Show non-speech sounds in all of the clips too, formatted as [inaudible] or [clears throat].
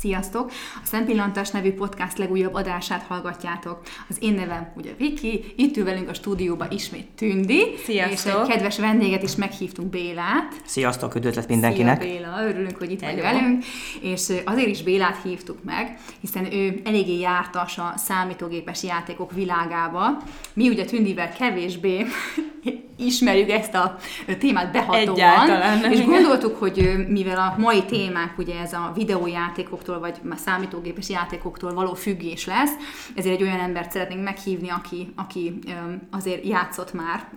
Sziasztok! A Szempillantás nevű podcast legújabb adását hallgatjátok. Az én nevem ugye Viki, itt ül velünk a stúdióba ismét Tündi. Sziasztok! És egy kedves vendéget is meghívtunk, Bélát. Sziasztok, üdvözlet mindenkinek! Szia Béla, örülünk, hogy itt vagy Hello. velünk. És azért is Bélát hívtuk meg, hiszen ő eléggé jártas a számítógépes játékok világába. Mi ugye Tündivel kevésbé ismerjük ezt a témát behatóan, Egyáltalán és gondoltuk, hogy mivel a mai témánk ugye ez a videójátékoktól, vagy már számítógépes játékoktól való függés lesz, ezért egy olyan embert szeretnénk meghívni, aki, aki azért játszott már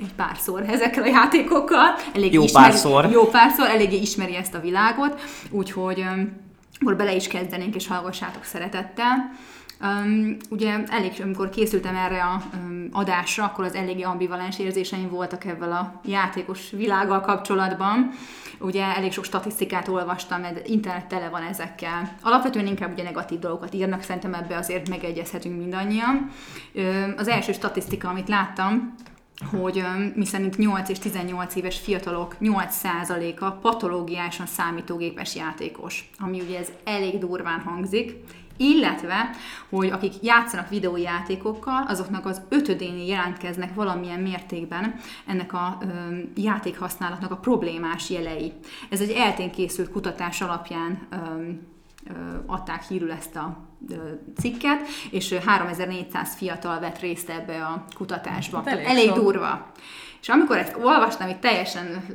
egy párszor ezekkel a játékokkal. Elég Jó párszor. Jó párszor, eléggé ismeri ezt a világot, úgyhogy akkor bele is kezdenénk, és hallgassátok szeretettel. Um, ugye elég, amikor készültem erre a um, adásra, akkor az eléggé ambivalens érzéseim voltak ebben a játékos világgal kapcsolatban. Ugye elég sok statisztikát olvastam, mert internet tele van ezekkel. Alapvetően inkább ugye negatív dolgokat írnak, szerintem ebbe azért megegyezhetünk mindannyian. Ö, Az első statisztika, amit láttam, hogy miszerint 8 és 18 éves fiatalok 8%-a patológiásan számítógépes játékos, ami ugye ez elég durván hangzik, illetve, hogy akik játszanak videójátékokkal, azoknak az ötödénél jelentkeznek valamilyen mértékben ennek a öm, játékhasználatnak a problémás jelei. Ez egy eltén készült kutatás alapján ö, adták hírül ezt a cikket, és ö, 3400 fiatal vett részt ebbe a kutatásba. Hát elég elég sok. durva. És amikor ezt olvastam, itt teljesen ö,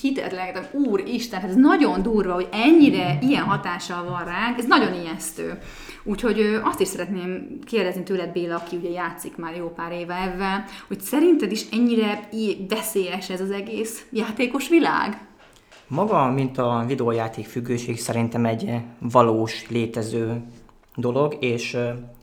hitetlen, úr Isten, hát ez nagyon durva, hogy ennyire ilyen hatással van ránk, ez nagyon ijesztő. Úgyhogy azt is szeretném kérdezni tőled, Béla, aki ugye játszik már jó pár éve ebben, hogy szerinted is ennyire veszélyes ez az egész játékos világ? Maga, mint a videójáték függőség szerintem egy valós, létező dolog, és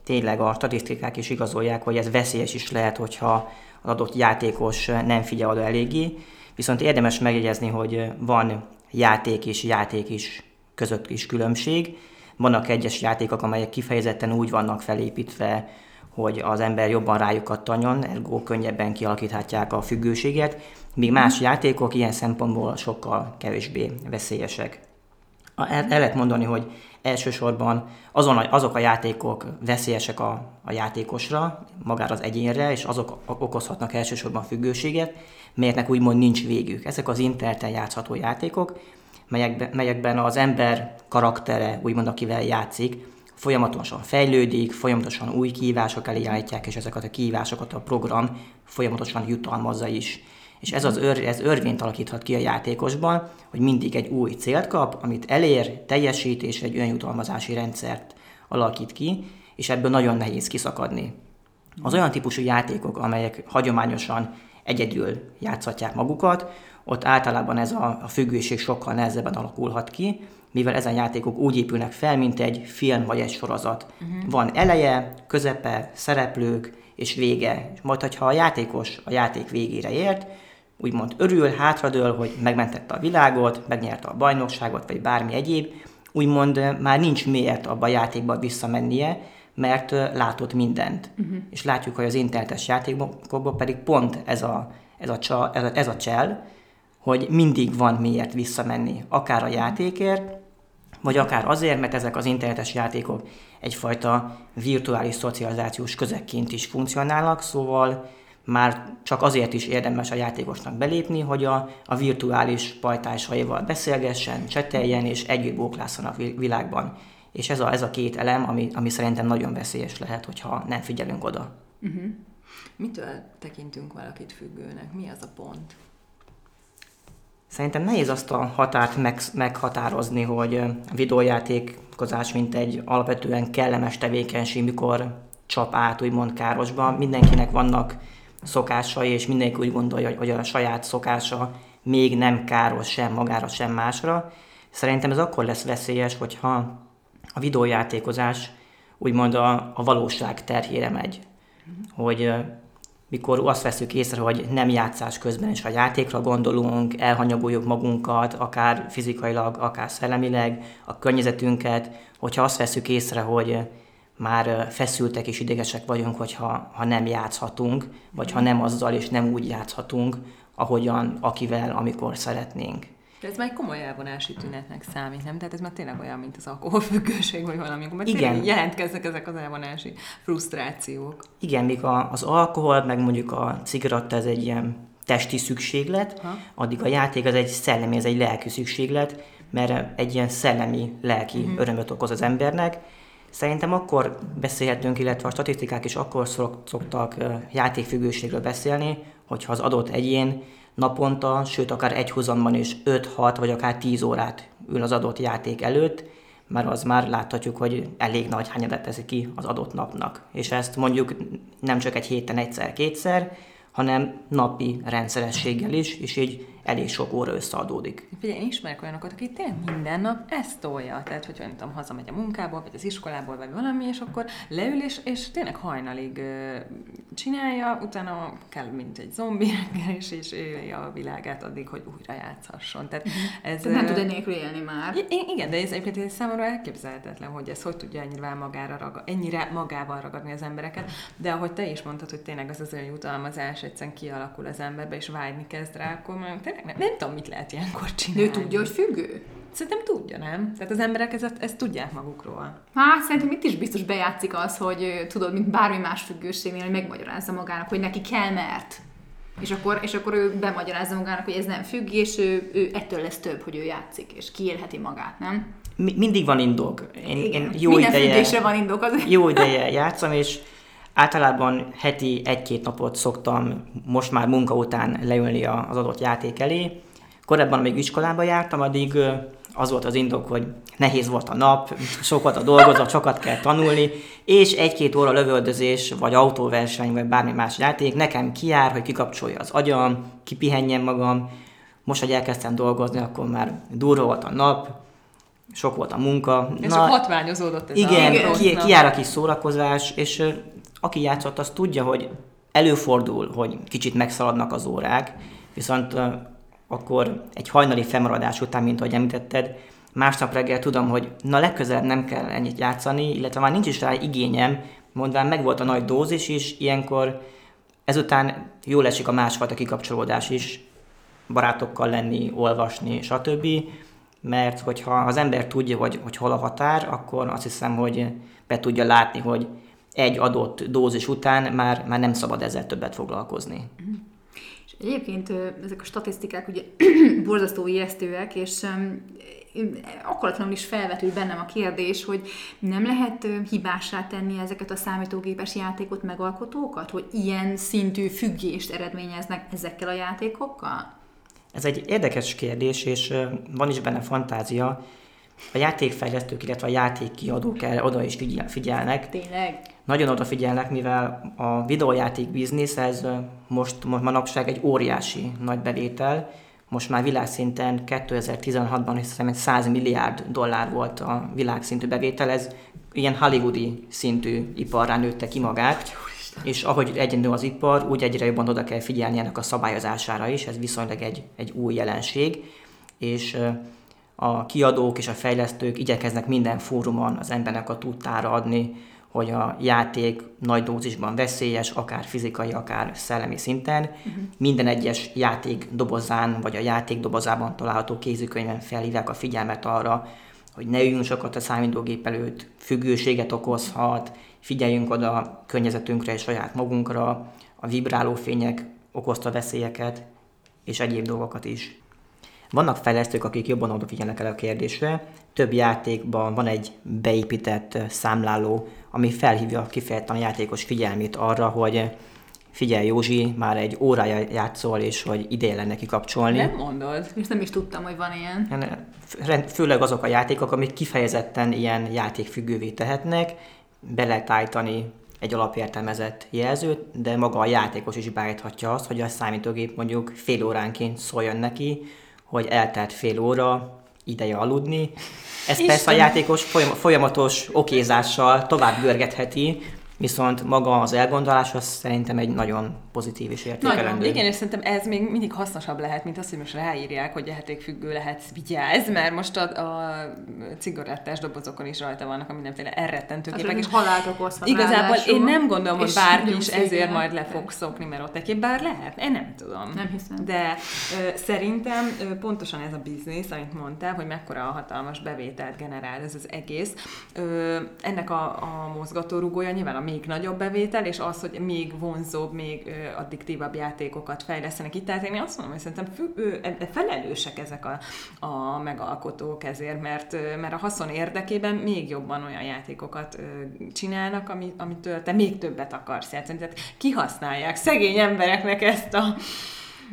tényleg a statisztikák is igazolják, hogy ez veszélyes is lehet, hogyha az adott játékos nem figyel oda eléggé. Viszont érdemes megjegyezni, hogy van játék és játék is között is különbség. Vannak egyes játékok, amelyek kifejezetten úgy vannak felépítve, hogy az ember jobban rájuk kattanjon, ergo könnyebben kialakíthatják a függőséget, míg más játékok ilyen szempontból sokkal kevésbé veszélyesek. El, el lehet mondani, hogy elsősorban azon, azok a játékok veszélyesek a, a játékosra, magára az egyénre, és azok okozhatnak elsősorban függőséget, melyeknek úgymond nincs végük. Ezek az interneten játszható játékok, melyekben, melyekben az ember karaktere, úgymond akivel játszik, folyamatosan fejlődik, folyamatosan új kihívások elé állítják, és ezeket a kihívásokat a program folyamatosan jutalmazza is. És ez az ör, ez örvényt alakíthat ki a játékosban, hogy mindig egy új célt kap, amit elér, teljesít, és egy önjutalmazási rendszert alakít ki, és ebből nagyon nehéz kiszakadni. Az olyan típusú játékok, amelyek hagyományosan egyedül játszhatják magukat, ott általában ez a, a függőség sokkal nehezebben alakulhat ki, mivel ezen játékok úgy épülnek fel, mint egy film vagy egy sorozat. Uh-huh. Van eleje, közepe, szereplők és vége. És majd, hogyha a játékos a játék végére ért, úgymond örül, hátradől, hogy megmentette a világot, megnyerte a bajnokságot, vagy bármi egyéb, úgymond ö, már nincs miért abba a játékba visszamennie, mert ö, látott mindent. Uh-huh. És látjuk, hogy az internetes játékokban pedig pont ez a, ez a, csa, ez a, ez a csel, hogy mindig van miért visszamenni, akár a játékért, vagy akár azért, mert ezek az internetes játékok egyfajta virtuális szocializációs közekként is funkcionálnak, szóval már csak azért is érdemes a játékosnak belépni, hogy a, a virtuális pajtásaival beszélgessen, cseteljen és együtt bóklászon a vi- világban. És ez a, ez a két elem, ami, ami szerintem nagyon veszélyes lehet, hogyha nem figyelünk oda. Mitől tekintünk valakit függőnek? Mi az a pont? Szerintem nehéz azt a határt meg, meghatározni, hogy videójátékozás mint egy alapvetően kellemes tevékenység, mikor csap át, úgymond károsba. Mindenkinek vannak szokásai, és mindenki úgy gondolja, hogy- a saját szokása még nem káros sem magára, sem másra. Szerintem ez akkor lesz veszélyes, hogyha a videójátékozás úgymond a, a valóság terhére megy. Hogy mikor azt veszük észre, hogy nem játszás közben is a játékra gondolunk, elhanyagoljuk magunkat, akár fizikailag, akár szellemileg, a környezetünket, hogyha azt veszük észre, hogy már feszültek és idegesek vagyunk, hogyha ha nem játszhatunk, vagy ha nem azzal és nem úgy játszhatunk, ahogyan, akivel, amikor szeretnénk. De ez már egy komoly elvonási tünetnek számít, nem? Tehát ez már tényleg olyan, mint az alkoholfüggőség, vagy valami, mert Igen. jelentkeznek ezek az elvonási frusztrációk. Igen, míg a, az alkohol, meg mondjuk a cigaretta, ez egy ilyen testi szükséglet, Ha. addig a játék az egy szellemi, ez egy lelki szükséglet, mert egy ilyen szellemi, lelki uh-huh. örömöt okoz az embernek. Szerintem akkor beszélhetünk, illetve a statisztikák is akkor szok- szoktak játékfüggőségről beszélni, hogyha az adott egyén naponta, sőt akár egy hozamban is 5-6 vagy akár 10 órát ül az adott játék előtt, mert az már láthatjuk, hogy elég nagy hányadat teszi ki az adott napnak. És ezt mondjuk nem csak egy héten egyszer-kétszer, hanem napi rendszerességgel is, és így elég sok óra összeadódik. Figyelj, én ismerek olyanokat, akik tényleg minden nap ezt tolja. Tehát, hogyha nem tudom, hazamegy a munkából, vagy az iskolából, vagy valami, és akkor leül, és, és tényleg hajnalig csinálja, utána kell, mint egy zombi reggel, és, és élje a világát addig, hogy újra játszhasson. Tehát ez, Tehát nem tud enélkül élni már. I- igen, de ez egyébként ez számomra elképzelhetetlen, hogy ez hogy tudja ennyire, magára raga, ennyire magával ragadni az embereket, de ahogy te is mondtad, hogy tényleg az az önjutalmazás egyszerűen kialakul az emberbe, és vágyni kezd rá, akkor már tényleg nem, nem tudom, mit lehet ilyenkor csinálni. Ő tudja, hogy függő? Szerintem tudja, nem? Tehát az emberek ezt, ezt tudják magukról. Hát szerintem itt is biztos bejátszik az, hogy tudod, mint bármi más függőségnél, hogy megmagyarázza magának, hogy neki kell mert. És akkor, és akkor ő bemagyarázza magának, hogy ez nem függ, és ő, ő ettől lesz több, hogy ő játszik, és kiélheti magát, nem? Mi, mindig van indok. Én, én jó Minden ideje, függésre van indok az. jó ideje játszom, és általában heti egy-két napot szoktam most már munka után leülni a- az adott játék elé. Korábban még iskolába jártam, addig az volt az indok, hogy nehéz volt a nap, sok volt a dolgozat, sokat kell tanulni, és egy-két óra lövöldözés, vagy autóverseny, vagy bármi más játék nekem kiár, hogy kikapcsolja az agyam, kipihenjem magam. Most, hogy elkezdtem dolgozni, akkor már durva volt a nap, sok volt a munka. És Na, hatványozódott ez igen, a ki, nap. kiár a kis szórakozás, és aki játszott, az tudja, hogy előfordul, hogy kicsit megszaladnak az órák, viszont akkor egy hajnali fennmaradás után, mint ahogy említetted, másnap reggel tudom, hogy na legközelebb nem kell ennyit játszani, illetve már nincs is rá igényem, mondván meg volt a nagy dózis is, ilyenkor ezután jól esik a másfajta kikapcsolódás is, barátokkal lenni, olvasni, stb. Mert hogyha az ember tudja, hogy, hogy hol a határ, akkor azt hiszem, hogy be tudja látni, hogy egy adott dózis után már, már nem szabad ezzel többet foglalkozni. És egyébként ezek a statisztikák ugye [clears throat] borzasztó ijesztőek, és akaratlanul is felvetül bennem a kérdés, hogy nem lehet ö, hibássá tenni ezeket a számítógépes játékot megalkotókat, hogy ilyen szintű függést eredményeznek ezekkel a játékokkal? Ez egy érdekes kérdés, és van is benne fantázia. A játékfejlesztők, illetve a játékkiadók erre oda is figyel, figyelnek. Tényleg? Nagyon odafigyelnek, mivel a videójáték biznisz, ez most, most manapság egy óriási nagy bevétel. Most már világszinten 2016-ban hiszem egy 100 milliárd dollár volt a világszintű bevétel, ez ilyen hollywoodi szintű iparrá nőtte ki magát. És ahogy egyre nő az ipar, úgy egyre jobban oda kell figyelni ennek a szabályozására is, ez viszonylag egy, egy új jelenség. És a kiadók és a fejlesztők igyekeznek minden fórumon az embernek a tudtára adni, hogy a játék nagy dózisban veszélyes, akár fizikai, akár szellemi szinten. Uh-huh. Minden egyes játék dobozán, vagy a játék dobozában található kézikönyvben felhívják a figyelmet arra, hogy ne üljünk sokat a számítógép előtt, függőséget okozhat, figyeljünk oda a környezetünkre és saját magunkra, a vibráló fények okozta veszélyeket, és egyéb dolgokat is. Vannak fejlesztők, akik jobban odafigyelnek el a kérdésre. Több játékban van egy beépített számláló, ami felhívja kifejezetten a játékos figyelmét arra, hogy figyelj Józsi, már egy órája játszol, és hogy ideje lenne kikapcsolni. Nem mondod? És nem is tudtam, hogy van ilyen. Főleg azok a játékok, amik kifejezetten ilyen játékfüggővé tehetnek, be lehet állítani egy alapértelmezett jelzőt, de maga a játékos is beállíthatja azt, hogy a számítógép mondjuk fél óránként szóljon neki, hogy eltelt fél óra, ideje aludni. Ezt persze a játékos folyam- folyamatos okézással tovább görgetheti, viszont maga az elgondolás az szerintem egy nagyon pozitív és értékelendő. Nagyon, igen, és szerintem ez még mindig hasznosabb lehet, mint az, hogy most ráírják, hogy játékfüggő lehet, vigyázz, mert most a, a cigarettás dobozokon is rajta vannak a mindenféle elrettentő képek. És halált okozhat Igazából én nem gondolom, hogy bárki is ezért majd le fog szokni, mert ott egy bár lehet, én nem tudom. Nem hiszem. De ö, szerintem ö, pontosan ez a biznisz, amit mondtál, hogy mekkora a hatalmas bevételt generál ez az egész. Ö, ennek a, a mozgatórugója nyilván a még nagyobb bevétel, és az, hogy még vonzóbb, még addiktívabb játékokat fejlesztenek itt. Tehát én azt mondom, hogy szerintem fü, e- e- felelősek ezek a, a megalkotók ezért, mert, mert a haszon érdekében még jobban olyan játékokat csinálnak, ami, amitől te még többet akarsz játszani. Tehát kihasználják szegény embereknek ezt a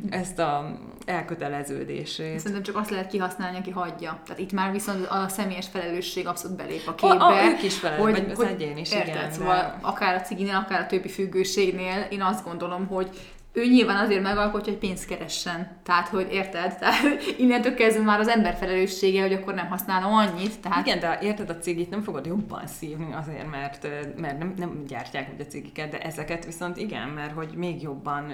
ezt a elköteleződését. Szerintem csak azt lehet kihasználni, aki hagyja. Tehát itt már viszont a személyes felelősség abszolút belép a képbe. A- a- ők is felel- vagy az egyén is, érted? igen, de- Szóval akár a ciginél, akár a többi függőségnél én azt gondolom, hogy ő nyilván azért megalkotja, hogy pénzt keressen. Tehát, hogy érted? Tehát innentől kezdve már az ember felelőssége, hogy akkor nem használom annyit. Tehát Igen, de érted, a cigit nem fogod jobban szívni azért, mert, mert nem, nem gyártják úgy a cigiket, de ezeket viszont igen, mert hogy még jobban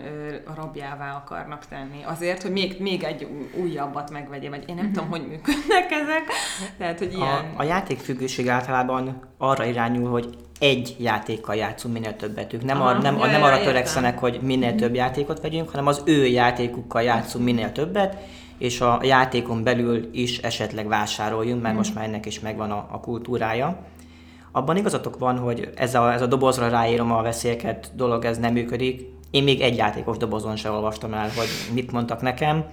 rabjává akarnak tenni. Azért, hogy még, még egy újabbat megvegye, vagy én nem tudom, hogy működnek ezek. Tehát, hogy A, ilyen... a játékfüggőség általában arra irányul, hogy egy játékkal játszunk minél többetük. Nem, Aha, ar, nem, ja, nem arra törekszenek, hogy minél több játékot vegyünk, hanem az ő játékukkal játszunk minél többet, és a játékon belül is esetleg vásároljunk, mert most már ennek is megvan a, a kultúrája. Abban igazatok van, hogy ez a, ez a dobozra ráírom a veszélyeket dolog, ez nem működik. Én még egy játékos dobozon sem olvastam el, hogy mit mondtak nekem.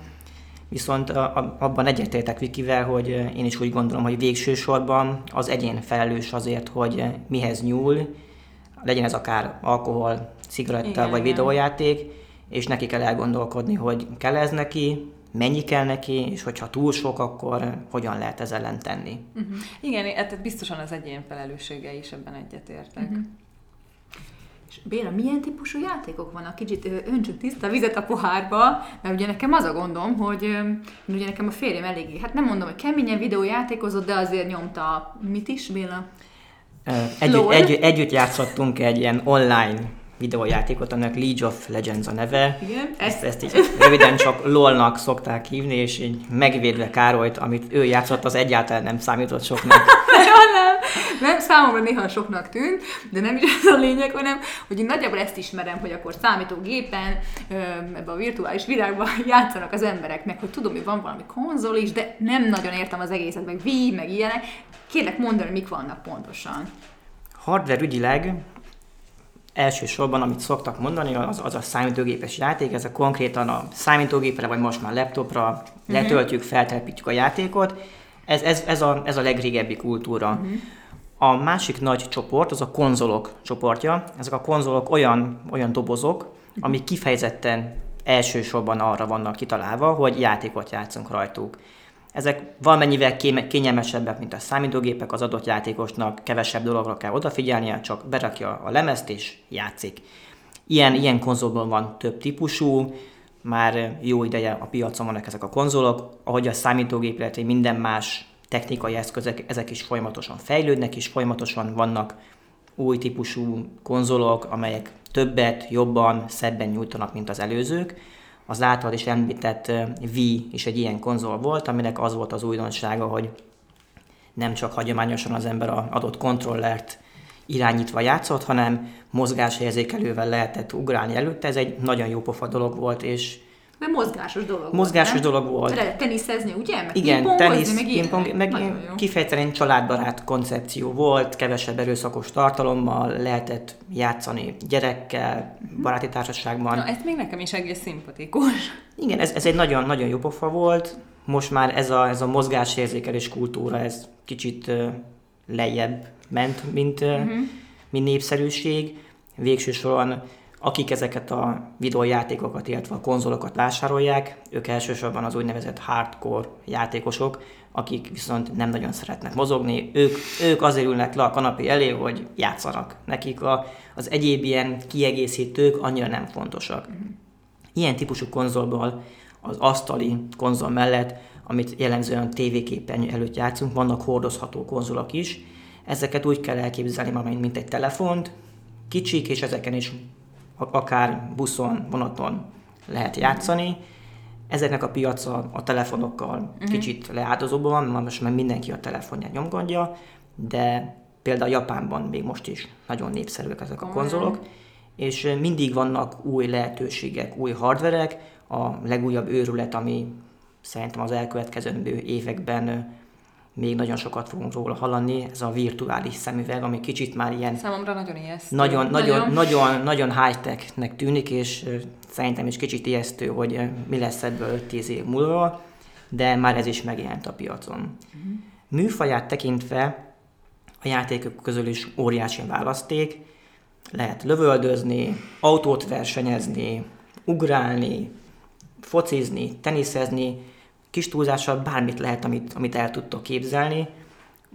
Viszont abban egyetértek Vikivel, hogy én is úgy gondolom, hogy végső sorban az egyén felelős azért, hogy mihez nyúl, legyen ez akár alkohol, cigaretta Igen, vagy videójáték, és neki kell elgondolkodni, hogy kell ez neki, mennyi kell neki, és hogyha túl sok, akkor hogyan lehet ez ellen tenni. Igen, hát tehát biztosan az egyén felelőssége is ebben egyetértek. Uh-huh. És Béla, milyen típusú játékok vannak? Kicsit ö, öntsük tiszta vizet a pohárba, mert ugye nekem az a gondom, hogy ugye nekem a férjem eléggé, hát nem mondom, hogy keményen videójátékozott, de azért nyomta, mit is, Béla? Együtt, együtt, együtt játszottunk egy ilyen online videójátékot, annak League of Legends a neve. Igen, Ezt, ezt így röviden csak LOL-nak szokták hívni, és így megvédve Károlyt, amit ő játszott, az egyáltalán nem számított soknak. [laughs] Nem, nem, számomra néha soknak tűnt, de nem is ez a lényeg, hanem, hogy én nagyjából ezt ismerem, hogy akkor számítógépen, ebbe a virtuális világban [laughs] játszanak az emberek, meg hogy tudom, hogy van valami konzol is, de nem nagyon értem az egészet, meg Wii, meg ilyenek. Kérlek mondani, mik vannak pontosan. Hardware ügyileg elsősorban, amit szoktak mondani, az, az a számítógépes játék, ez a konkrétan a számítógépre, vagy most már laptopra letöltjük, feltelepítjük a játékot. Ez, ez, ez, a, ez a legrégebbi kultúra. A másik nagy csoport az a konzolok csoportja. Ezek a konzolok olyan, olyan dobozok, amik kifejezetten elsősorban arra vannak kitalálva, hogy játékot játszunk rajtuk. Ezek valamennyivel kényelmesebbek, mint a számítógépek, az adott játékosnak kevesebb dologra kell odafigyelnie, csak berakja a lemezt és játszik. Ilyen, ilyen konzolban van több típusú, már jó ideje a piacon vannak ezek a konzolok, ahogy a számítógép, illetve minden más technikai eszközök, ezek is folyamatosan fejlődnek, és folyamatosan vannak új típusú konzolok, amelyek többet, jobban, szebben nyújtanak, mint az előzők. Az által is említett Wii is egy ilyen konzol volt, aminek az volt az újdonsága, hogy nem csak hagyományosan az ember a adott kontrollert irányítva játszott, hanem mozgásérzékelővel lehetett ugrálni előtte. Ez egy nagyon jó pofa dolog volt, és Mert mozgásos dolog Mozgásos volt, dolog volt. Teniszezni, ugye? Meg igen, tenisz, meg pingpong, meg jó. kifejezetten családbarát koncepció volt, kevesebb erőszakos tartalommal, lehetett játszani gyerekkel, baráti társaságban. Na, ez még nekem is egész szimpatikus. Igen, ez, ez egy nagyon-nagyon jó pofa volt. Most már ez a, ez a mozgásérzékelés kultúra, ez kicsit uh, lejjebb ment, mint, uh, uh-huh. mint népszerűség. Végső soron akik ezeket a videójátékokat, illetve a konzolokat vásárolják, ők elsősorban az úgynevezett hardcore játékosok, akik viszont nem nagyon szeretnek mozogni, ők, ők azért ülnek le a kanapé elé, hogy játszanak. Nekik a, az egyéb ilyen kiegészítők annyira nem fontosak. Ilyen típusú konzolból az asztali konzol mellett, amit jellemzően tévéképernyő előtt játszunk, vannak hordozható konzolok is. Ezeket úgy kell elképzelni, mint mint egy telefont, kicsik, és ezeken is akár buszon, vonaton lehet játszani. Ezeknek a piaca a telefonokkal uh-huh. kicsit leáldozóban van, mert most már mindenki a telefonját nyomkodja, de például Japánban még most is nagyon népszerűek ezek a konzolok, és mindig vannak új lehetőségek, új hardverek, a legújabb őrület, ami szerintem az elkövetkezendő években még nagyon sokat fogunk róla hallani, ez a virtuális szemüveg, ami kicsit már ilyen... Számomra nagyon ijesztő. Nagyon, nagyon, nagyon, nagyon, nagyon high-technek tűnik, és szerintem is kicsit ijesztő, hogy mi lesz ebből tíz év múlva, de már ez is megjelent a piacon. Uh-huh. Műfaját tekintve a játékok közül is óriási választék, lehet lövöldözni, autót versenyezni, ugrálni, focizni, teniszezni, kis túlzással bármit lehet, amit, amit el tudtok képzelni,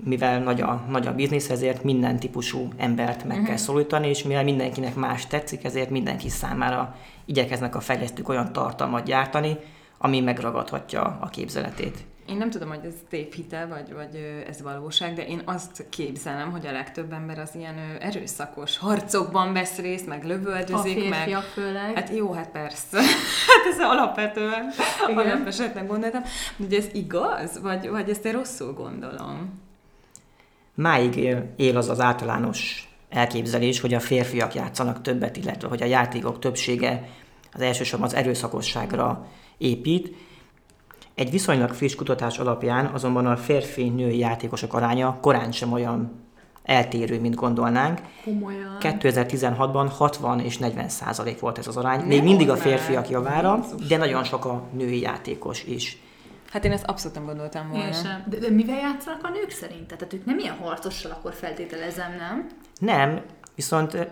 mivel nagy a, nagy a biznisz, ezért minden típusú embert meg uh-huh. kell mhm. szólítani, és mivel mindenkinek más tetszik, ezért mindenki számára igyekeznek a fejlesztők olyan tartalmat gyártani, ami megragadhatja a képzeletét. Én nem tudom, hogy ez tévhitel, vagy, vagy ez valóság, de én azt képzelem, hogy a legtöbb ember az ilyen erőszakos harcokban vesz részt, meg lövöldözik, a meg... főleg. Hát jó, hát persze. [laughs] hát ez alapvetően alapesetnek gondoltam. De ez igaz? Vagy, vagy ezt én rosszul gondolom? Máig él az az általános elképzelés, hogy a férfiak játszanak többet, illetve hogy a játékok többsége az elsősorban az erőszakosságra épít, egy viszonylag friss kutatás alapján azonban a férfi-női játékosok aránya korán sem olyan eltérő, mint gondolnánk. Komolyan. 2016-ban 60 és 40 százalék volt ez az arány. Még mindig a férfiak javára, de nagyon sok a női játékos is. Hát én ezt abszolút nem gondoltam volna. Én sem. De, de mivel játszanak a nők szerint? Tehát ők nem ilyen harcossal akkor feltételezem, nem? Nem, viszont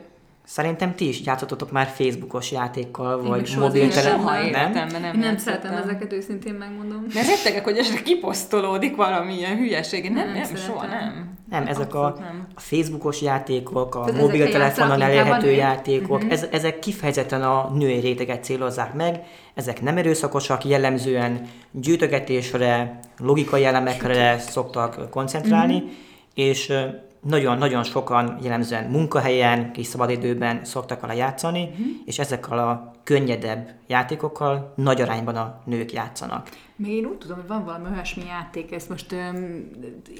Szerintem ti is játszottatok már Facebookos játékkal, Én vagy mobiltelefonon, nem? Nem, nem, nem, nem szeretem ezeket, őszintén megmondom. Mert rettegek, hogy esetleg kiposztolódik valamilyen hülyeség. Nem, nem, nem soha nem. Nem, ezek a, nem. a Facebookos játékok, a Tehát mobiltelefonon elérhető játékok, uh-huh. ez, ezek kifejezetten a női réteget célozzák meg, ezek nem erőszakosak, jellemzően gyűjtögetésre, logikai elemekre szoktak koncentrálni, uh-huh. és nagyon-nagyon sokan jellemzően munkahelyen, kis szabadidőben szoktak vele játszani, uh-huh. és ezekkel a könnyedebb játékokkal nagy arányban a nők játszanak. Még én úgy tudom, hogy van valami olyasmi játék, ezt most öm,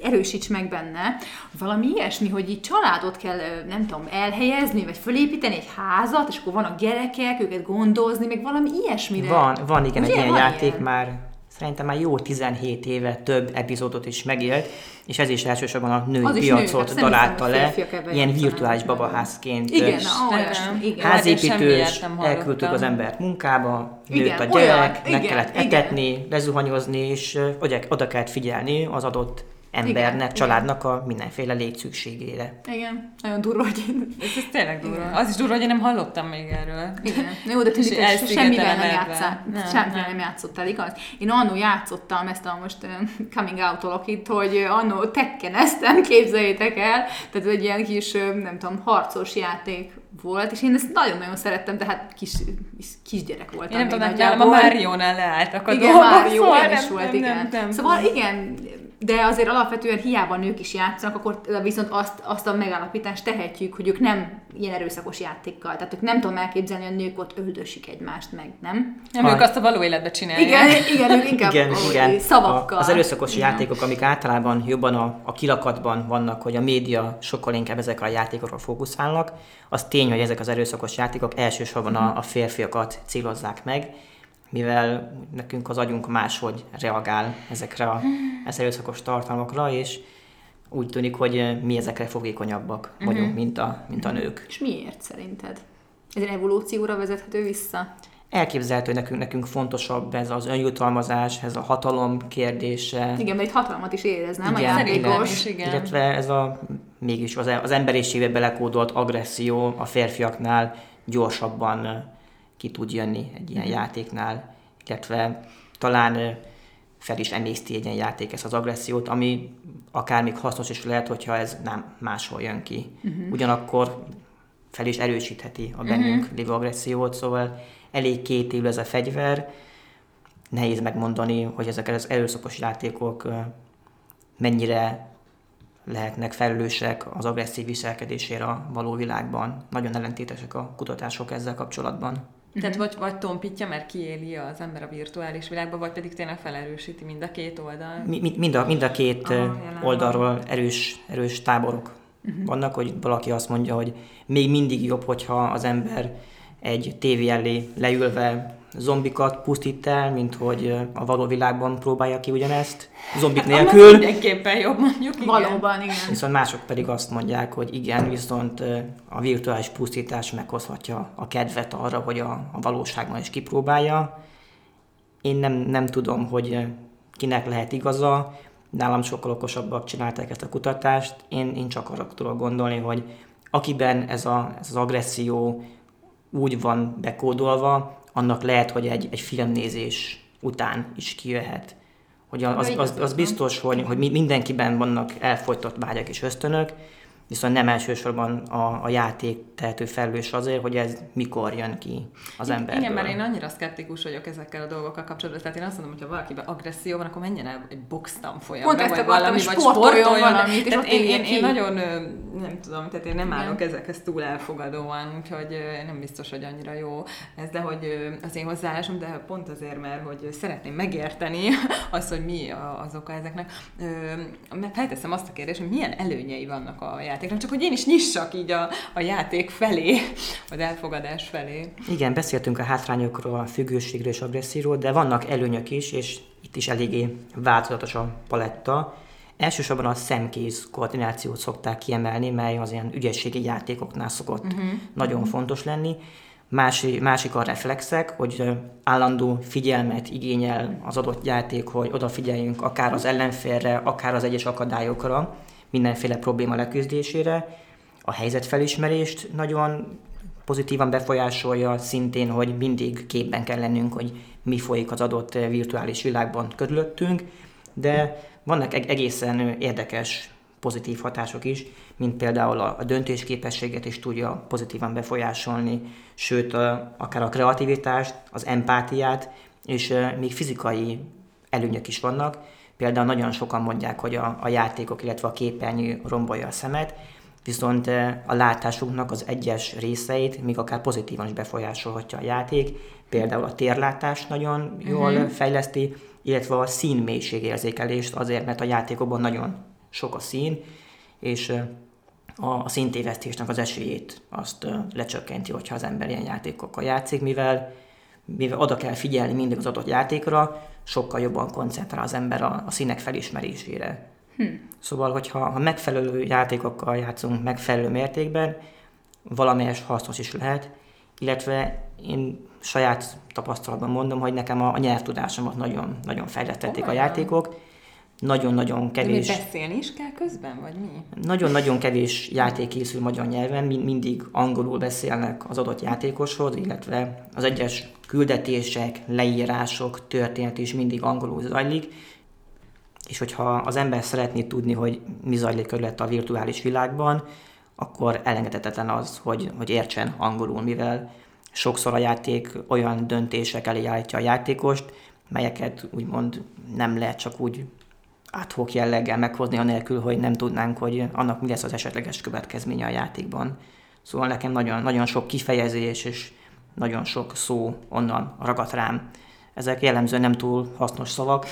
erősíts meg benne, valami ilyesmi, hogy így családot kell, nem tudom, elhelyezni, vagy fölépíteni egy házat, és akkor vannak gyerekek, őket gondozni, még valami ilyesmire. Van, van igen, Ugye, egy ilyen játék ilyen? már szerintem már jó 17 éve több epizódot is megélt, és ez is elsősorban a női az piacot nő, darálta le, ilyen virtuális babaházként. Igen, igen. Házépítős, elküldtük az embert munkába, nőtt igen, a gyerek, olyan, meg igen, kellett etetni, igen. lezuhanyozni, és oda kellett figyelni az adott embernek, igen, családnak igen. a mindenféle létszükségére. Igen, nagyon durva, hogy én... Ez, ez tényleg durva. Igen. Az is durva, hogy én nem hallottam még erről. Igen. Jó, de tűnik, hogy semmivel nem játszál. Semmivel nem játszottál, igaz? Én annó játszottam ezt a most coming out itt, hogy annó tekkeneztem, [laughs] képzeljétek el. Tehát egy ilyen kis, nem tudom, harcos játék volt, és én ezt nagyon-nagyon szerettem, tehát kis, kisgyerek voltam. Én nem tudom, nálam a Máriónál leálltak a igen, dolgok. Mário, szóval is volt, igen. Nem, nem, szóval igen, de azért alapvetően hiába nők is játszanak, akkor viszont azt, azt a megállapítást tehetjük, hogy ők nem ilyen erőszakos játékkal. Tehát ők nem tudom elképzelni, hogy a nők ott öldösik egymást meg, nem? Nem, ők azt a való életbe csinálják. Igen, igen, ők inkább igen, igen. szavakkal. A, az erőszakos igen. játékok, amik általában jobban a, a kirakatban vannak, hogy a média sokkal inkább ezekre a játékokra fókuszálnak, az tény, hogy ezek az erőszakos játékok elsősorban a, a férfiakat célozzák meg, mivel nekünk az agyunk máshogy reagál ezekre a erőszakos tartalmakra, és úgy tűnik, hogy mi ezekre fogékonyabbak uh-huh. vagyunk, mint a, mint a nők. És miért szerinted? Ez egy evolúcióra vezethető vissza? Elképzelhető, hogy nekünk, nekünk fontosabb ez az önjutalmazás, ez a hatalom kérdése. Igen, mert egy hatalmat is érez, nem? Igen, a játékos. Igen, igen. Illetve ez a mégis az, az emberiségbe belekódolt agresszió a férfiaknál gyorsabban ki tud jönni egy ilyen mm. játéknál, illetve talán fel is emészti egy ilyen játék ezt az agressziót, ami akár még hasznos is lehet, hogyha ez nem máshol jön ki. Uh-huh. Ugyanakkor fel is erősítheti a bennünk uh-huh. lévő agressziót, szóval elég két év ez a fegyver, nehéz megmondani, hogy ezek az erőszakos játékok mennyire lehetnek felelősek az agresszív viselkedésére a való világban. Nagyon ellentétesek a kutatások ezzel kapcsolatban. Tehát vagy, vagy tompítja, mert kiéli az ember a virtuális világba, vagy pedig tényleg felerősíti mind a két oldal. Mi, mind, a, mind a két Aha, ah, oldalról erős, erős táborok uh-huh. vannak, hogy valaki azt mondja, hogy még mindig jobb, hogyha az ember egy tévé elé leülve zombikat pusztít el, mint hogy a való világban próbálja ki ugyanezt, zombik [laughs] Hát, nélkül. mindenképpen jobb, mondjuk, igen. Valóban, igen. Viszont mások pedig azt mondják, hogy igen, viszont a virtuális pusztítás meghozhatja a kedvet arra, hogy a, a valóságban is kipróbálja. Én nem, nem tudom, hogy kinek lehet igaza, nálam sokkal okosabbak csinálták ezt a kutatást. Én, én csak arra tudok gondolni, hogy akiben ez, a, ez az agresszió úgy van bekódolva, annak lehet, hogy egy, egy filmnézés után is kijöhet. Hogy az, az, az, az biztos, hogy, hogy mi- mindenkiben vannak elfolytott vágyak és ösztönök, viszont nem elsősorban a, a játék tehető felelős azért, hogy ez mikor jön ki az emberből. Igen, mert én annyira szkeptikus vagyok ezekkel a dolgokkal kapcsolatban. Tehát én azt mondom, hogy ha valakiben agresszió van, akkor menjen el egy boxtam ezt vagy akartam, valami, vagy sportoljon sportoljon. valamit, és ott én, én, én, nagyon, nem tudom, tehát én nem Igen. állok ezekhez túl elfogadóan, úgyhogy nem biztos, hogy annyira jó ez, de hogy az én hozzáállásom, de pont azért, mert hogy szeretném megérteni [laughs] azt, hogy mi az oka ezeknek. Felteszem azt a kérdést, hogy milyen előnyei vannak a játéknak, csak hogy én is nyissak így a, a játék felé, az elfogadás felé. Igen, beszéltünk a hátrányokról, a függőségről és agresszióról, de vannak előnyök is, és itt is eléggé változatos a paletta. Elsősorban a szemkéz koordinációt szokták kiemelni, mely az ilyen ügyességi játékoknál szokott uh-huh. nagyon fontos lenni. Másik, másik a reflexek, hogy állandó figyelmet igényel az adott játék, hogy odafigyeljünk akár az ellenfélre, akár az egyes akadályokra, mindenféle probléma leküzdésére. A helyzetfelismerést nagyon pozitívan befolyásolja, szintén, hogy mindig képben kell lennünk, hogy mi folyik az adott eh, virtuális világban körülöttünk, de vannak eg- egészen érdekes pozitív hatások is, mint például a, döntésképességet is tudja pozitívan befolyásolni, sőt, a, akár a kreativitást, az empátiát, és ö, még fizikai előnyök is vannak. Például nagyon sokan mondják, hogy a, a játékok, illetve a képernyő rombolja a szemet, viszont a látásunknak az egyes részeit még akár pozitívan is befolyásolhatja a játék, például a térlátást nagyon jól uh-huh. fejleszti, illetve a színmélységérzékelést azért, mert a játékokban nagyon sok a szín, és a, a színtévesztésnek az esélyét azt lecsökkenti, hogyha az ember ilyen játékokkal játszik, mivel, mivel oda kell figyelni mindig az adott játékra, sokkal jobban koncentrál az ember a, a színek felismerésére. Szóval, hogyha ha megfelelő játékokkal játszunk megfelelő mértékben, valamelyes hasznos is lehet, illetve én saját tapasztalatban mondom, hogy nekem a, a nyelvtudásomat nagyon, nagyon fejlesztették a Komolyan? játékok. Nagyon-nagyon De kevés, beszélni is kell közben, vagy mi? nagyon-nagyon kevés játék készül magyar nyelven, min- mindig angolul beszélnek az adott játékoshoz, illetve az egyes küldetések, leírások, történet is mindig angolul zajlik, és hogyha az ember szeretné tudni, hogy mi zajlik körülött a virtuális világban, akkor elengedhetetlen az, hogy, hogy értsen angolul, mivel sokszor a játék olyan döntések elé állítja a játékost, melyeket úgymond nem lehet csak úgy adhok jelleggel meghozni, anélkül, hogy nem tudnánk, hogy annak mi lesz az esetleges következménye a játékban. Szóval nekem nagyon, nagyon sok kifejezés és nagyon sok szó onnan ragadt rám. Ezek jellemzően nem túl hasznos szavak,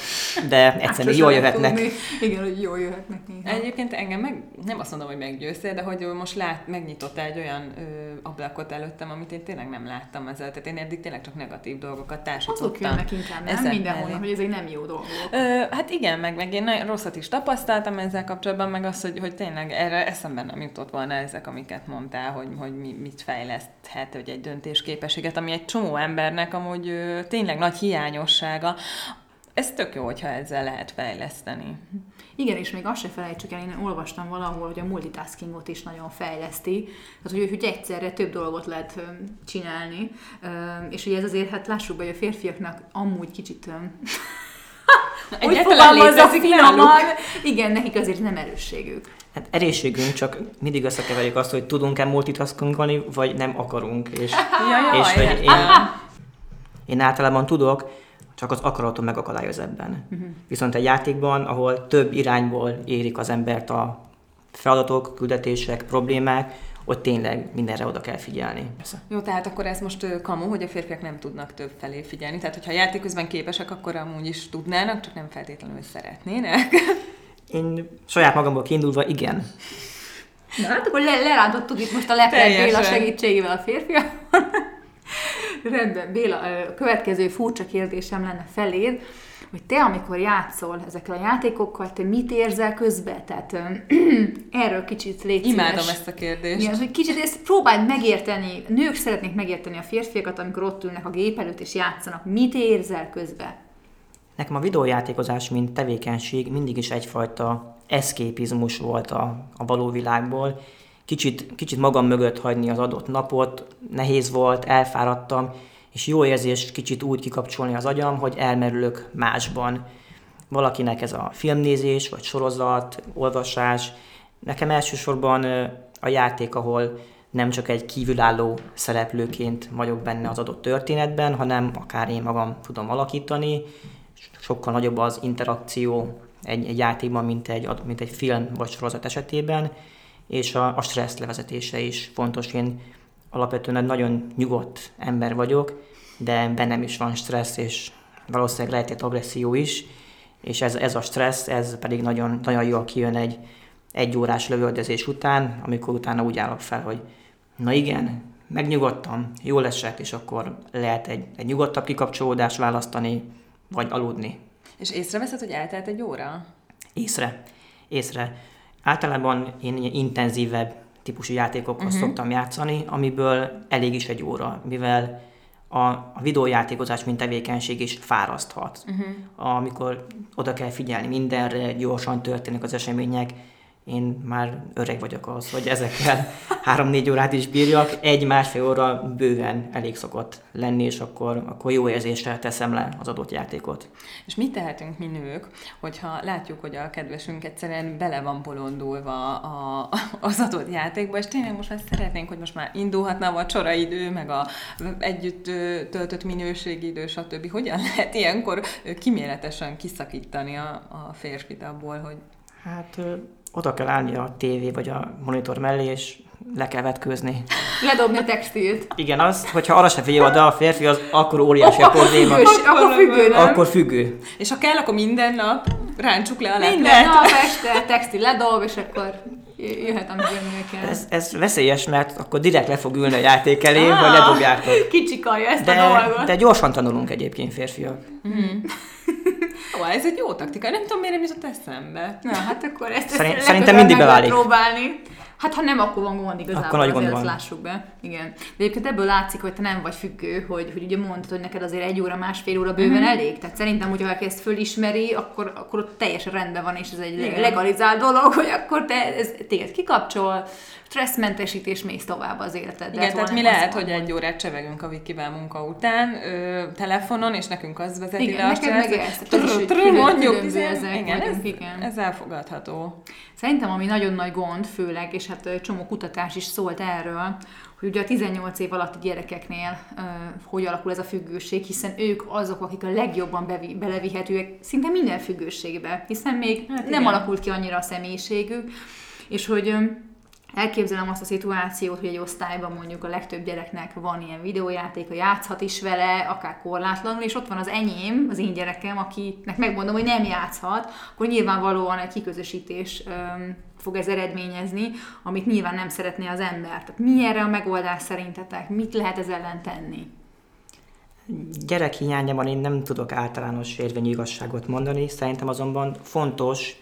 de egyszerűen Sose jól jöhetnek. tudni. Igen, hogy jól jöhetnek néha. Egyébként engem meg, nem azt mondom, hogy meggyőztél, de hogy most lát, megnyitott egy olyan ö, ablakot előttem, amit én tényleg nem láttam ezzel. Tehát én eddig tényleg csak negatív dolgokat társítottam. Azok jönnek inkább, nem? ezek Mindenhonnan, hogy ez egy nem jó dolog. Ö, hát igen, meg, meg én nagyon rosszat is tapasztaltam ezzel kapcsolatban, meg az, hogy, hogy tényleg erre eszemben nem jutott volna ezek, amiket mondtál, hogy, hogy mi, mit fejleszthet, hogy egy döntésképességet, ami egy csomó embernek amúgy ö, tényleg nagy hiányossága. Ez tök jó, hogyha ezzel lehet fejleszteni. Igen, és még azt se felejtsük el, én olvastam valahol, hogy a multitaskingot is nagyon fejleszti, tehát hogy, hogy egyszerre több dolgot lehet csinálni, és ugye ez azért, hát lássuk be, hogy a férfiaknak amúgy kicsit, hogy fogalmazza létezik finoman, igen, nekik azért nem erősségük. Hát erősségünk, csak mindig összekeverjük azt, hogy tudunk-e multitaskingolni, vagy nem akarunk. És, Ja, ja, és hogy én, én általában tudok, csak az akaratom megakadályoz ebben. Uh-huh. Viszont egy játékban, ahol több irányból érik az embert a feladatok, küldetések, problémák, ott tényleg mindenre oda kell figyelni. Persze. Jó, tehát akkor ez most kamu, hogy a férfiak nem tudnak több felé figyelni. Tehát, hogyha játék közben képesek, akkor amúgy is tudnának, csak nem feltétlenül szeretnének. Én saját magamból kiindulva igen. Na hát akkor le, lerántottuk itt most a leplet. Béla segítségével a férfiak. Rendben, Béla, a következő furcsa kérdésem lenne feléd, hogy te, amikor játszol ezekkel a játékokkal, te mit érzel közben? Tehát [clears throat] erről kicsit légy Imádom szíves. ezt a kérdést. Igen, hogy kicsit ezt próbáld megérteni, nők szeretnék megérteni a férfiakat, amikor ott ülnek a gép előtt és játszanak. Mit érzel közben? Nekem a videójátékozás, mint tevékenység mindig is egyfajta eszképizmus volt a, a való világból. Kicsit, kicsit magam mögött hagyni az adott napot, nehéz volt, elfáradtam, és jó érzés kicsit úgy kikapcsolni az agyam, hogy elmerülök másban. Valakinek ez a filmnézés, vagy sorozat, olvasás. Nekem elsősorban a játék, ahol nem csak egy kívülálló szereplőként vagyok benne az adott történetben, hanem akár én magam tudom alakítani, sokkal nagyobb az interakció egy, egy játékban, mint egy, mint egy film vagy sorozat esetében, és a, a stressz levezetése is fontos. Én alapvetően egy nagyon nyugodt ember vagyok, de bennem is van stressz, és valószínűleg lehet egy agresszió is, és ez, ez a stressz, ez pedig nagyon, nagyon jól kijön egy egy órás lövöldözés után, amikor utána úgy állok fel, hogy na igen, megnyugodtam, jól esett, és akkor lehet egy, egy nyugodtabb kikapcsolódást választani, vagy aludni. És észreveszed, hogy eltelt egy óra? Észre. Észre. Általában én intenzívebb típusú játékokkal uh-huh. szoktam játszani, amiből elég is egy óra, mivel a, a videójátékozás, mint tevékenység is fáraszthat. Uh-huh. Amikor oda kell figyelni mindenre, gyorsan történnek az események, én már öreg vagyok ahhoz, hogy ezekkel három-négy órát is bírjak, egy-másfél óra bőven elég szokott lenni, és akkor, akkor jó érzéssel teszem le az adott játékot. És mit tehetünk mi nők, hogyha látjuk, hogy a kedvesünk egyszerűen bele van bolondulva a, az adott játékba, és tényleg most már szeretnénk, hogy most már indulhatna a vacsoraidő, meg a együtt töltött minőségidő, stb. Hogyan lehet ilyenkor kiméletesen kiszakítani a, a férfit abból, hogy Hát oda kell állni a tévé vagy a monitor mellé, és le kell vetkőzni. Ledobni a textilt. Igen, az, hogyha arra se figyel oda a férfi, az akkor óriási a probléma. Függős, akkor függő, nem? Akkor függő. és ha kell, akkor minden nap ráncsuk le a Minden leplet. nap este textil ledob, és akkor jö- jöhet, amit jönnie kell. Ez, ez veszélyes, mert akkor direkt le fog ülni a játék elé, Ah. vagy ledobjátok. Kicsikarja ezt a De, dolgot. de gyorsan tanulunk egyébként férfiak. Ó, ez egy jó taktika. Nem tudom, miért nem jutott eszembe. Na, hát akkor ezt, ezt Szerint- legközelebb szerintem mindig beválik. próbálni. Hát ha nem, akkor van gond igazából, Akkor nagy gond ezt van. lássuk be. Igen. De egyébként ebből látszik, hogy te nem vagy függő, hogy, hogy ugye mondtad, hogy neked azért egy óra, másfél óra bőven Mhm. elég. Tehát szerintem, hogyha valaki ezt fölismeri, akkor, akkor ott teljesen rendben van, és ez egy Igen. legalizált dolog, hogy akkor te ez téged kikapcsol, stresszmentesítés, mész tovább az életed. Igen, tehát mi lehet, hogy egy órát csevegünk a Vikivel munka után ö, telefonon, és nekünk az vezeti Igen, le neked meg ezt, mondjuk, igen, ez, igen. ez elfogadható. Szerintem ami nagyon nagy gond, főleg, és hát csomó kutatás is szólt erről, hogy ugye a 18 év alatti gyerekeknél uh, hogy alakul ez a függőség, hiszen ők azok, akik a legjobban bevi, belevihetőek szinte minden függőségbe, hiszen még Hát nem igen. alakult ki annyira a személyiségük, és hogy ö, elképzelem azt a szituációt, hogy egy osztályban mondjuk a legtöbb gyereknek van ilyen videójátéka, játszhat is vele, akár korlátlanul, és ott van az enyém, az én gyerekem, akinek megmondom, hogy nem játszhat, akkor nyilvánvalóan egy kiközösítés öm, fog ez eredményezni, amit nyilván nem szeretné az ember. Tehát mi erre a megoldás szerintetek? Mit lehet ez ellen tenni? Gyerek hiányában én nem tudok általános érvényű igazságot mondani, szerintem azonban fontos,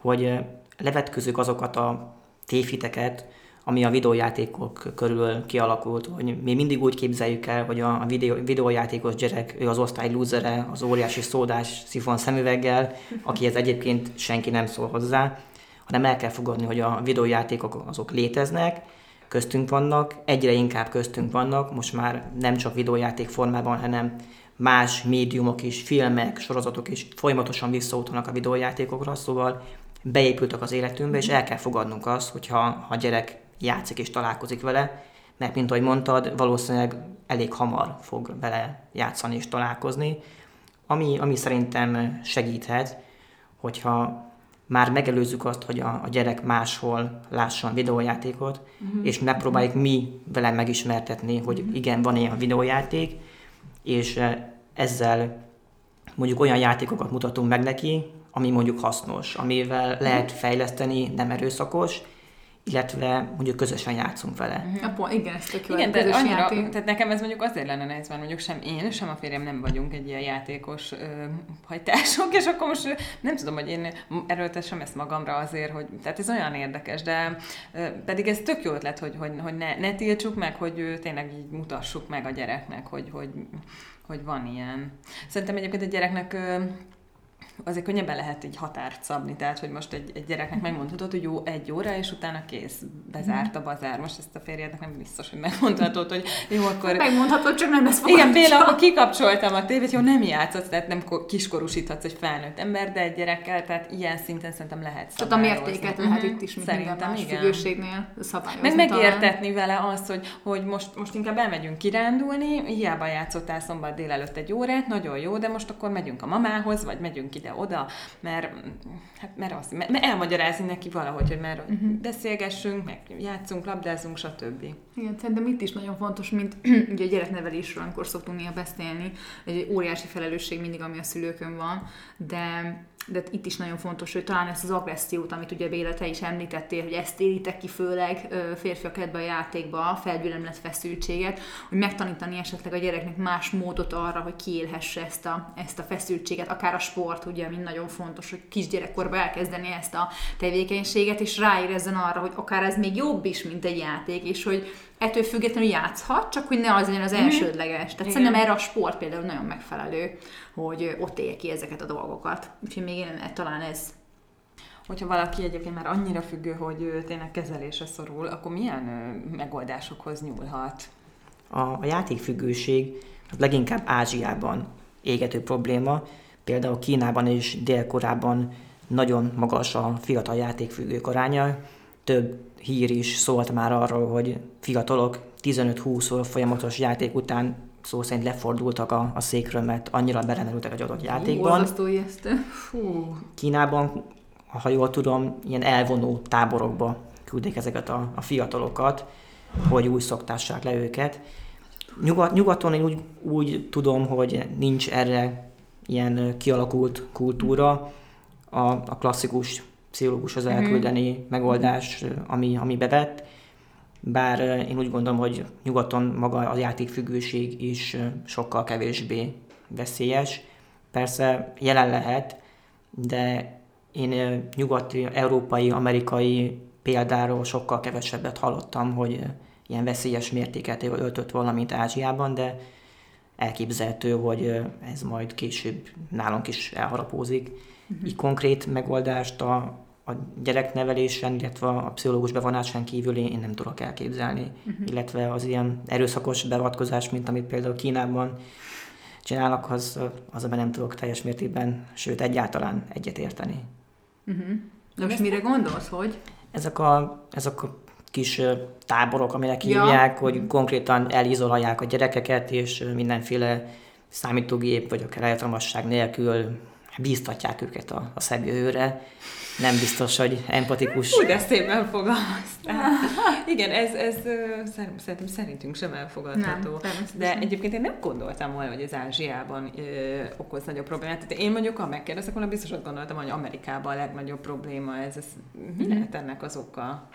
hogy levetkőzzük azokat a tévhiteket, ami a videójátékok körül kialakult, hogy mi mindig úgy képzeljük el, hogy a videó, videójátékos gyerek, ő az osztály lúzere, az óriási szódás szifon szemüveggel, akihez egyébként senki nem szól hozzá, hanem el kell fogadni, hogy a videójátékok azok léteznek, köztünk vannak, egyre inkább köztünk vannak, most már nem csak videójáték formában, hanem más médiumok is, filmek, sorozatok is folyamatosan visszautalnak a videójátékokra, szóval beépültek az életünkbe, és el kell fogadnunk azt, hogyha ha a gyerek játszik és találkozik vele, mert mint ahogy mondtad, valószínűleg elég hamar fog vele játszani és találkozni, ami, ami szerintem segíthet, hogyha már megelőzzük azt, hogy a, a gyerek máshol lásson videójátékot, uh-huh. és megpróbáljuk mi vele megismertetni, hogy uh-huh. igen, van ilyen videójáték, és ezzel mondjuk olyan játékokat mutatunk meg neki, ami mondjuk hasznos, amivel lehet fejleszteni, nem erőszakos, illetve mondjuk közösen játszunk vele. Uh-huh. Igen, ez tök jó. Igen, de annyira, játék. tehát nekem ez mondjuk azért lenne nehéz, mert mondjuk sem én, sem a férjem nem vagyunk egy ilyen játékos ö, hajtások, és akkor most nem tudom, hogy én erőltessem ezt magamra azért, hogy, tehát ez olyan érdekes, de ö, pedig ez tök jó ötlet, hogy, hogy, hogy ne, ne tiltsuk meg, hogy ö, tényleg így mutassuk meg a gyereknek, hogy, hogy, hogy van ilyen. Szerintem egyébként egy gyereknek ö, azért könnyebben lehet egy határt szabni, tehát hogy most egy, egy gyereknek megmondhatod, hogy jó, egy óra, és utána kész, bezárt a bazár. Most ezt a férjednek nem biztos, hogy megmondhatod, hogy jó, akkor... Megmondhatod, csak nem lesz Igen, például, akkor kikapcsoltam a tévét, jó, nem játszhatsz, tehát nem kiskorúsíthatsz egy felnőtt ember, de egy gyerekkel, tehát ilyen szinten szerintem lehet Tehát a mértéket lehet itt is, mint szerintem, minden más függőségnél szabályozni. Meg megértetni vele azt, hogy, hogy most, most inkább elmegyünk kirándulni, hiába játszottál szombat délelőtt egy órát, nagyon jó, de most akkor megyünk a mamához, vagy megyünk ide-oda, mert, hát, mert, azt, mert elmagyarázni neki valahogy, hogy mert uh-huh. beszélgessünk, meg játszunk, labdázunk, stb. Igen, szerintem itt is nagyon fontos, mint [clears throat] ugye a gyereknevelésről, amikor szoktunk néha beszélni, egy óriási felelősség mindig, ami a szülőkön van, de de itt is nagyon fontos, hogy talán ezt az agressziót, amit ugye Béla, te is említettél, hogy ezt éritek ki főleg férfiak ebbe a játékba, a felgyülemlet feszültséget, hogy megtanítani esetleg a gyereknek más módot arra, hogy kiélhesse ezt a, ezt a feszültséget, akár a sport, ugye, ami nagyon fontos, hogy kisgyerekkorban elkezdeni ezt a tevékenységet, és ráérezzen arra, hogy akár ez még jobb is, mint egy játék, és hogy ettől függetlenül játszhat, csak hogy ne az legyen az mhm. elsődleges. Tehát Igen. szerintem erre a sport például nagyon megfelelő, hogy ott élje ki ezeket a dolgokat. Úgyhogy még én talán ez hogyha valaki egyébként már annyira függő, hogy tényleg kezelésre szorul, akkor milyen megoldásokhoz nyúlhat? A, a játékfüggőség az leginkább Ázsiában égető probléma, például Kínában és Dél-Korában nagyon magas a fiatal játékfüggők aránya, több hír is szólt már arról, hogy fiatalok 15-20 folyamatos játék után szó szerint lefordultak a, a székről, mert annyira belemerültek egy adott játékban. Fú, Kínában, ha jól tudom, ilyen elvonó táborokba küldik ezeket a, a fiatalokat, hogy úgy szoktassák le őket. Nyugat, nyugaton én úgy, úgy tudom, hogy nincs erre ilyen kialakult kultúra. A, a klasszikus pszichológushoz mhm. elküldeni uh-huh. megoldás, ami, ami bevett. Bár én úgy gondolom, hogy nyugaton maga a játékfüggőség is sokkal kevésbé veszélyes. Persze jelen lehet, de én nyugati, európai, amerikai példáról sokkal kevesebbet hallottam, hogy ilyen veszélyes mértéket öltött valamint Ázsiában, de elképzelhető, hogy ez majd később nálunk is elharapózik. Így konkrét megoldást a a gyereknevelésen, illetve a pszichológus bevonásán kívül én nem tudok elképzelni. Uh-huh. Illetve az ilyen erőszakos beavatkozás, mint amit például Kínában csinálnak, az, az nem tudok teljes mértékben, sőt egyáltalán egyet érteni. Uh-huh. De most mire gondolsz, hogy? Ezek a, ezek a kis táborok, aminek hívják, ja. hogy konkrétan elizolálják a gyerekeket, és mindenféle számítógép, vagy akár elektromosság nélkül bíztatják őket a, a szebb jövőre. Nem biztos, hogy empatikus. Úgy de szépen fogalmaztál. [laughs] Igen, ez, ez szerintem szerintünk sem elfogadható. Nem, de egyébként én nem gondoltam volna, hogy az Ázsiában ö, okoz nagyobb problémát. Tehát én mondjuk, ha megkérdezek volna, biztos azt gondoltam, hogy Amerikában a legnagyobb probléma ez. ez mi mhm. lehet ennek az oka?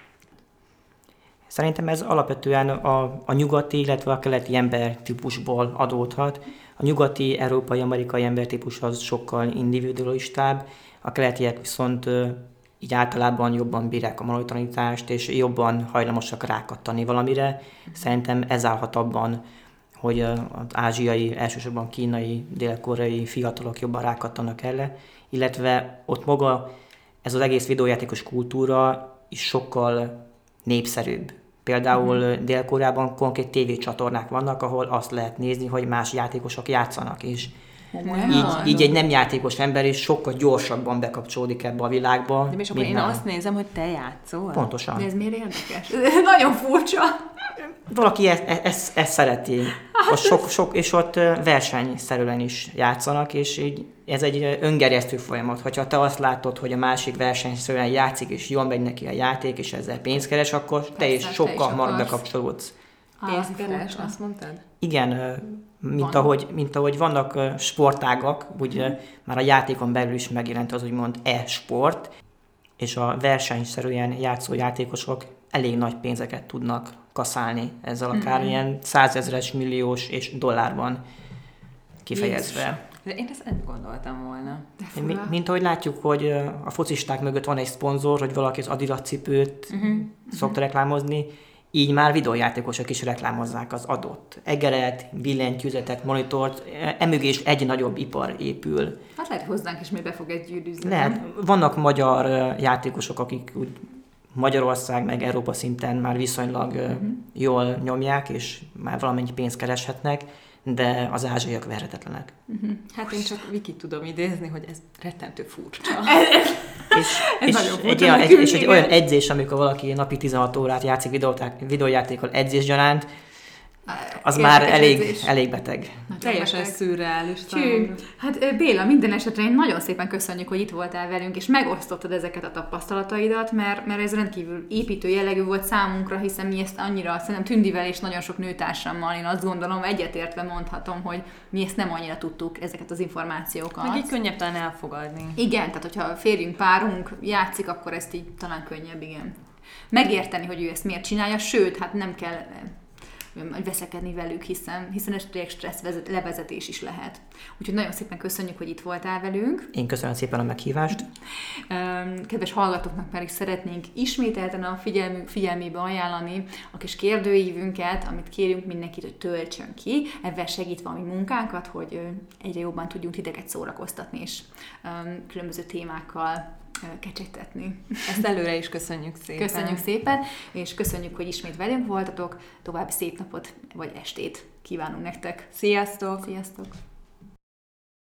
Szerintem ez alapvetően a, a nyugati, illetve a keleti ember típusból adódhat. A nyugati, európai, amerikai embertípus az sokkal individualistább, a keletiek viszont így általában jobban bírják a manualitást, és jobban hajlamosak rákattani valamire. Szerintem ez állhat abban, hogy az ázsiai, elsősorban kínai, dél-koreai fiatalok jobban rákattanak erre, illetve ott maga ez az egész videójátékos kultúra is sokkal népszerűbb. Például mm. Dél-Koreában konkrét tévécsatornák vannak, ahol azt lehet nézni, hogy más játékosok játszanak, és így, így egy nem játékos ember is sokkal gyorsabban bekapcsolódik ebbe a világba. De és akkor én nem. azt nézem, hogy te játszol? Pontosan. De ez miért érdekes? [laughs] Nagyon furcsa. Valaki ezt, ezt, ezt szereti. ott sok, sok, és ott versenyszerűen is játszanak, és így ez egy öngerjesztő folyamat. Hogyha te azt látod, hogy a másik versenyszerűen játszik, és jól megy neki a játék, és ezzel pénzt keres, akkor te Persze, is te sokkal is hamarabb akarsz. bekapcsolódsz. Pénzt keres, azt mondtad? Igen, mint ahogy, mint ahogy vannak sportágak, úgy ö, már a játékon belül is megjelent az úgymond e-sport, és a versenyszerűen játszó játékosok elég nagy pénzeket tudnak kaszálni ezzel akár ilyen százezres, milliós és dollárban kifejezve. De én ezt nem gondoltam volna. Mi, mint ahogy látjuk, hogy a focisták mögött van egy szponzor, hogy valaki az Adidas cipőt uh-huh. szokta reklámozni, így már videójátékosok is reklámozzák az adott egeret, billentyűzetet, monitort, e- emögé is egy nagyobb ipar épül. Hát lehet, hozzánk is még be fog egy gyűrűzni. Lehet, vannak magyar játékosok, akik úgy Magyarország meg Európa szinten már viszonylag uh-huh. jól nyomják, és már valamennyi pénzt kereshetnek, de az ázsiaiak verhetetlenek. Hát én csak Viki tudom idézni, hogy ez rettentő furcsa. [laughs] És, Ez és, egy, olyan, egy, és egy olyan edzés, amikor valaki napi 16 órát játszik videójátékkal edzés gyaránt, az már elég, elég beteg. Nagyon Teljesen beteg. szürreális. Hát Béla, minden esetre én nagyon szépen köszönjük, hogy itt voltál velünk, és megosztottad ezeket a tapasztalataidat, mert, mert ez rendkívül építő jellegű volt számunkra, hiszen mi ezt annyira, szerintem Tündivel és nagyon sok nőtársammal, én azt gondolom, egyetértve mondhatom, hogy mi ezt nem annyira tudtuk, ezeket az információkat. Meg így könnyebb talán elfogadni. Igen, tehát hogyha férjünk, párunk játszik, akkor ezt így talán könnyebb, igen. Megérteni, hogy ő ezt miért csinálja, sőt, hát nem kell veszekedni velük, hiszen, hiszen tényleg stressz vezet, levezetés is lehet. Úgyhogy nagyon szépen köszönjük, hogy itt voltál velünk. Én köszönöm szépen a meghívást. Kedves hallgatóknak pedig szeretnénk ismételten a figyelmű, figyelmébe ajánlani a kis kérdőívünket, amit kérünk mindenkit, hogy töltsön ki, ebben segítve a mi munkánkat, hogy egyre jobban tudjunk titeket szórakoztatni, és különböző témákkal ö, kecsegtetni. Ezt előre is köszönjük szépen. Köszönjük szépen, és köszönjük, hogy ismét velünk voltatok. További szép napot vagy estét kívánunk nektek. Sziasztok! Sziasztok!